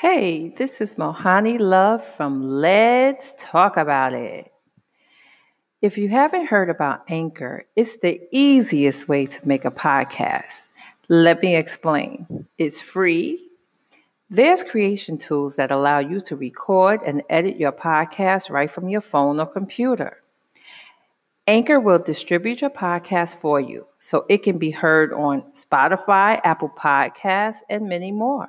Hey, this is Mohani Love from Let's Talk About It. If you haven't heard about Anchor, it's the easiest way to make a podcast. Let me explain. It's free. There's creation tools that allow you to record and edit your podcast right from your phone or computer. Anchor will distribute your podcast for you so it can be heard on Spotify, Apple Podcasts, and many more.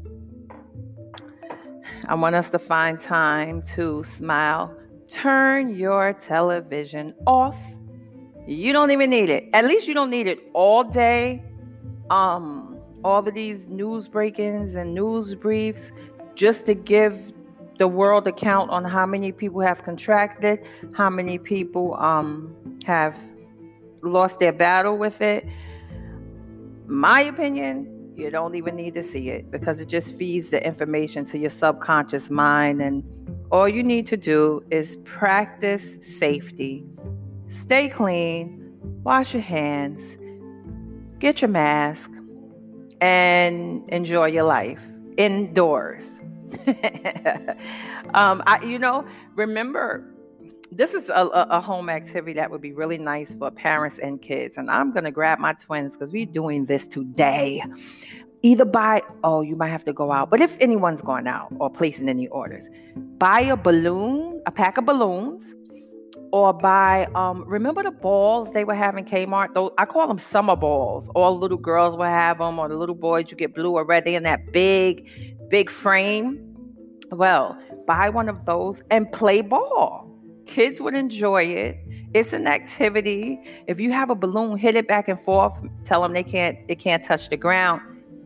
I want us to find time to smile. Turn your television off. You don't even need it. At least you don't need it all day. Um, all of these news break-ins and news briefs just to give the world a count on how many people have contracted, how many people um, have lost their battle with it my opinion, you don't even need to see it because it just feeds the information to your subconscious mind. And all you need to do is practice safety, stay clean, wash your hands, get your mask, and enjoy your life indoors. um, I, you know, remember this is a, a, home activity that would be really nice for parents and kids. And I'm going to grab my twins because we're doing this today. Either buy, oh, you might have to go out, but if anyone's going out or placing any orders, buy a balloon, a pack of balloons, or buy, um, remember the balls they were having Kmart? Those, I call them summer balls. All little girls will have them, or the little boys, you get blue or red. They in that big, big frame. Well, buy one of those and play ball Kids would enjoy it. It's an activity. If you have a balloon, hit it back and forth. Tell them they can't it can't touch the ground.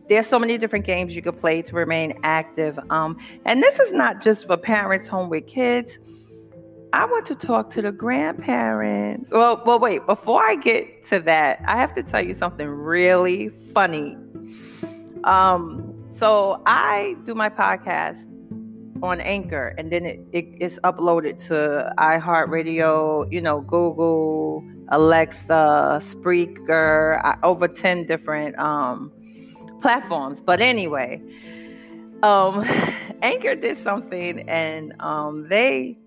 There's so many different games you could play to remain active. Um, and this is not just for parents home with kids. I want to talk to the grandparents. Well, well, wait. Before I get to that, I have to tell you something really funny. Um, so I do my podcast on Anchor, and then it, it, it's uploaded to iHeartRadio, you know, Google, Alexa, Spreaker, over ten different um, platforms. But anyway, um, Anchor did something, and um, they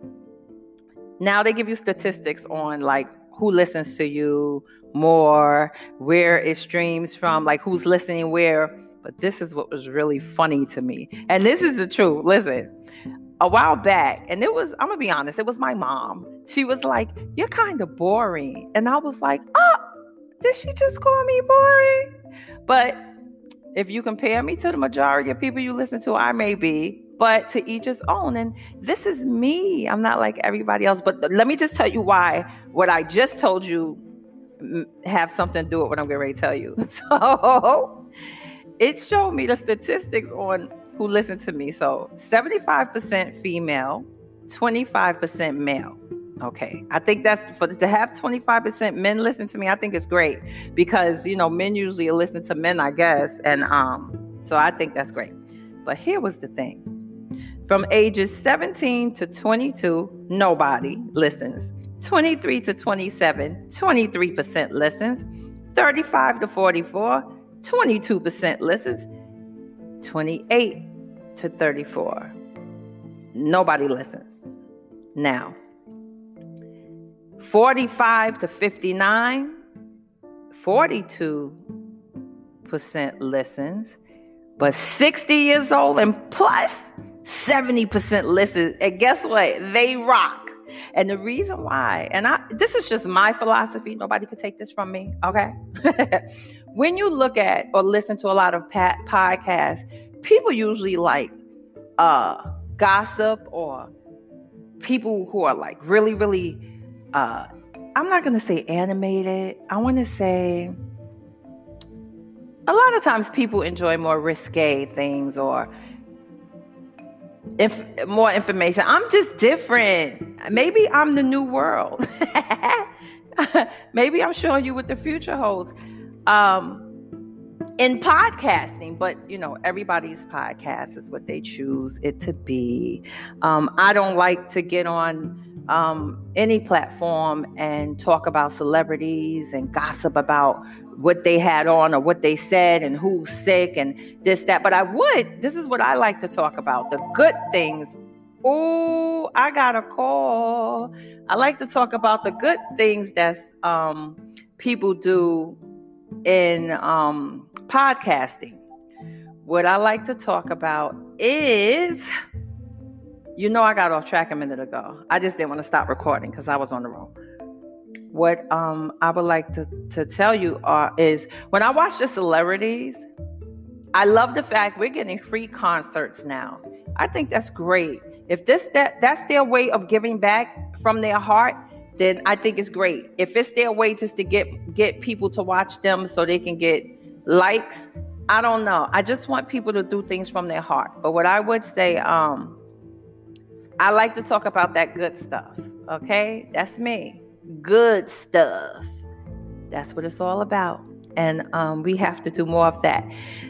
now they give you statistics on like who listens to you more, where it streams from, like who's listening where. But this is what was really funny to me. And this is the truth. Listen, a while back, and it was, I'm gonna be honest, it was my mom. She was like, You're kind of boring. And I was like, Oh, did she just call me boring? But if you compare me to the majority of people you listen to, I may be, but to each his own. And this is me. I'm not like everybody else. But let me just tell you why what I just told you have something to do with what I'm getting ready to tell you. So it showed me the statistics on who listen to me. So 75% female, 25% male. Okay. I think that's for to have 25% men listen to me, I think it's great because you know, men usually listen to men, I guess. And um, so I think that's great. But here was the thing. From ages 17 to 22, nobody listens. 23 to 27, 23% listens. 35 to 44, 22% listens. 28 to 34. Nobody listens. Now, 45 to 59, 42% listens, but 60 years old and plus, 70% listens. And guess what? They rock. And the reason why, and I this is just my philosophy, nobody could take this from me, okay? when you look at or listen to a lot of podcasts, people usually like uh, gossip or people who are like really, really, uh, I'm not going to say animated. I want to say a lot of times people enjoy more risque things or if more information. I'm just different. Maybe I'm the new world. Maybe I'm showing you what the future holds. Um, in podcasting, but you know, everybody's podcast is what they choose it to be. Um, I don't like to get on um, any platform and talk about celebrities and gossip about what they had on or what they said and who's sick and this, that. But I would, this is what I like to talk about the good things. Oh, I got a call. I like to talk about the good things that um, people do in um, podcasting. What I like to talk about is, you know, I got off track a minute ago. I just didn't want to stop recording because I was on the road. What um, I would like to, to tell you are, is when I watch the celebrities, I love the fact we're getting free concerts now. I think that's great. If this that that's their way of giving back from their heart, then I think it's great. If it's their way just to get get people to watch them so they can get likes, I don't know. I just want people to do things from their heart. But what I would say, um, I like to talk about that good stuff. Okay, that's me. Good stuff. That's what it's all about. And um, we have to do more of that.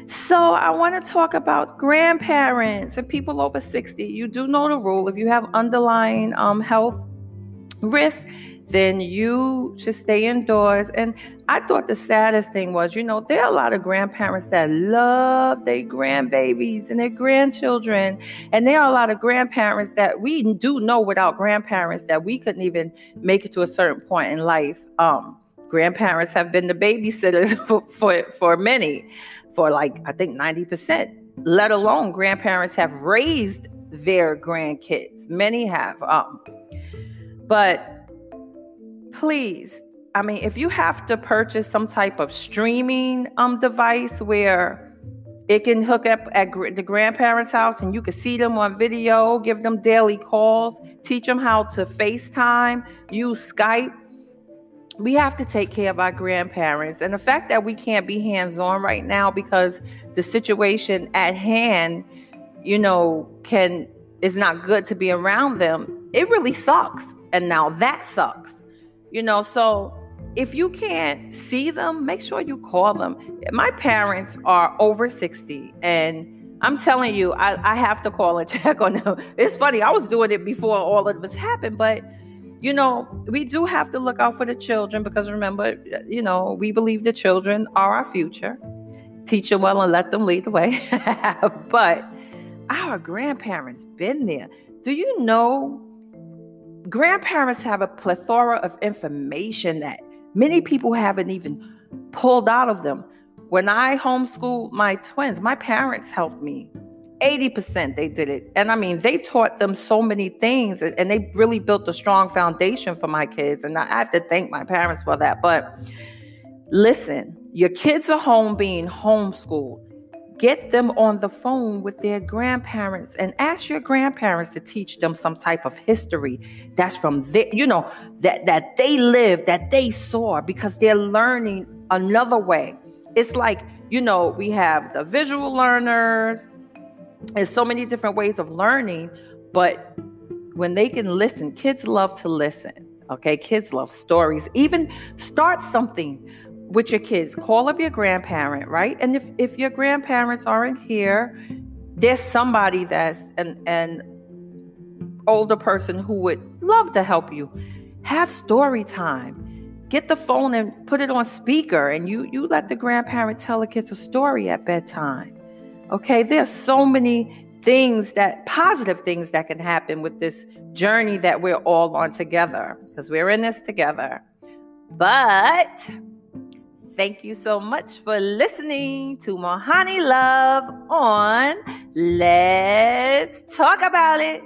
So, I want to talk about grandparents and people over 60. You do know the rule. If you have underlying um, health risk, then you should stay indoors. And I thought the saddest thing was, you know, there are a lot of grandparents that love their grandbabies and their grandchildren. And there are a lot of grandparents that we do know without grandparents that we couldn't even make it to a certain point in life. Um, grandparents have been the babysitters for, for, for many, for like, I think 90%, let alone grandparents have raised their grandkids. Many have. Um, but please, I mean, if you have to purchase some type of streaming um device where it can hook up at gr- the grandparents' house and you can see them on video, give them daily calls, teach them how to FaceTime, use Skype. We have to take care of our grandparents. And the fact that we can't be hands on right now because the situation at hand, you know, can is not good to be around them, it really sucks. And now that sucks. You know, so if you can't see them, make sure you call them. My parents are over 60 and I'm telling you, I, I have to call and check on them. It's funny, I was doing it before all of this happened, but you know, we do have to look out for the children because remember, you know, we believe the children are our future. Teach them well and let them lead the way. but our grandparents been there. Do you know grandparents have a plethora of information that many people haven't even pulled out of them. When I homeschooled my twins, my parents helped me. 80% they did it. And I mean, they taught them so many things and they really built a strong foundation for my kids. And I have to thank my parents for that. But listen, your kids are home being homeschooled get them on the phone with their grandparents and ask your grandparents to teach them some type of history that's from their, you know, that that they lived, that they saw, because they're learning another way. It's like, you know, we have the visual learners, there's so many different ways of learning, but when they can listen, kids love to listen. Okay, kids love stories. Even start something with your kids. Call up your grandparent, right? And if, if your grandparents aren't here, there's somebody that's an, an older person who would love to help you. Have story time. Get the phone and put it on speaker, and you you let the grandparent tell the kids a story at bedtime. Okay, there's so many things that positive things that can happen with this journey that we're all on together because we're in this together. But Thank you so much for listening to Mohani Love on Let's Talk About It.